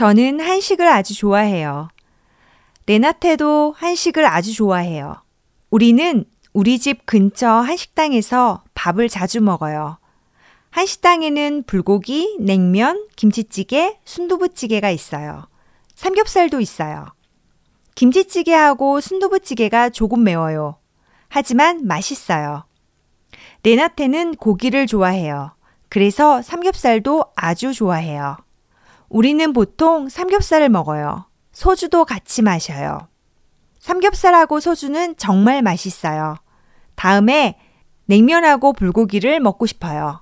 저는 한식을 아주 좋아해요. 레나테도 한식을 아주 좋아해요. 우리는 우리 집 근처 한식당에서 밥을 자주 먹어요. 한식당에는 불고기, 냉면, 김치찌개, 순두부찌개가 있어요. 삼겹살도 있어요. 김치찌개하고 순두부찌개가 조금 매워요. 하지만 맛있어요. 레나테는 고기를 좋아해요. 그래서 삼겹살도 아주 좋아해요. 우리는 보통 삼겹살을 먹어요. 소주도 같이 마셔요. 삼겹살하고 소주는 정말 맛있어요. 다음에 냉면하고 불고기를 먹고 싶어요.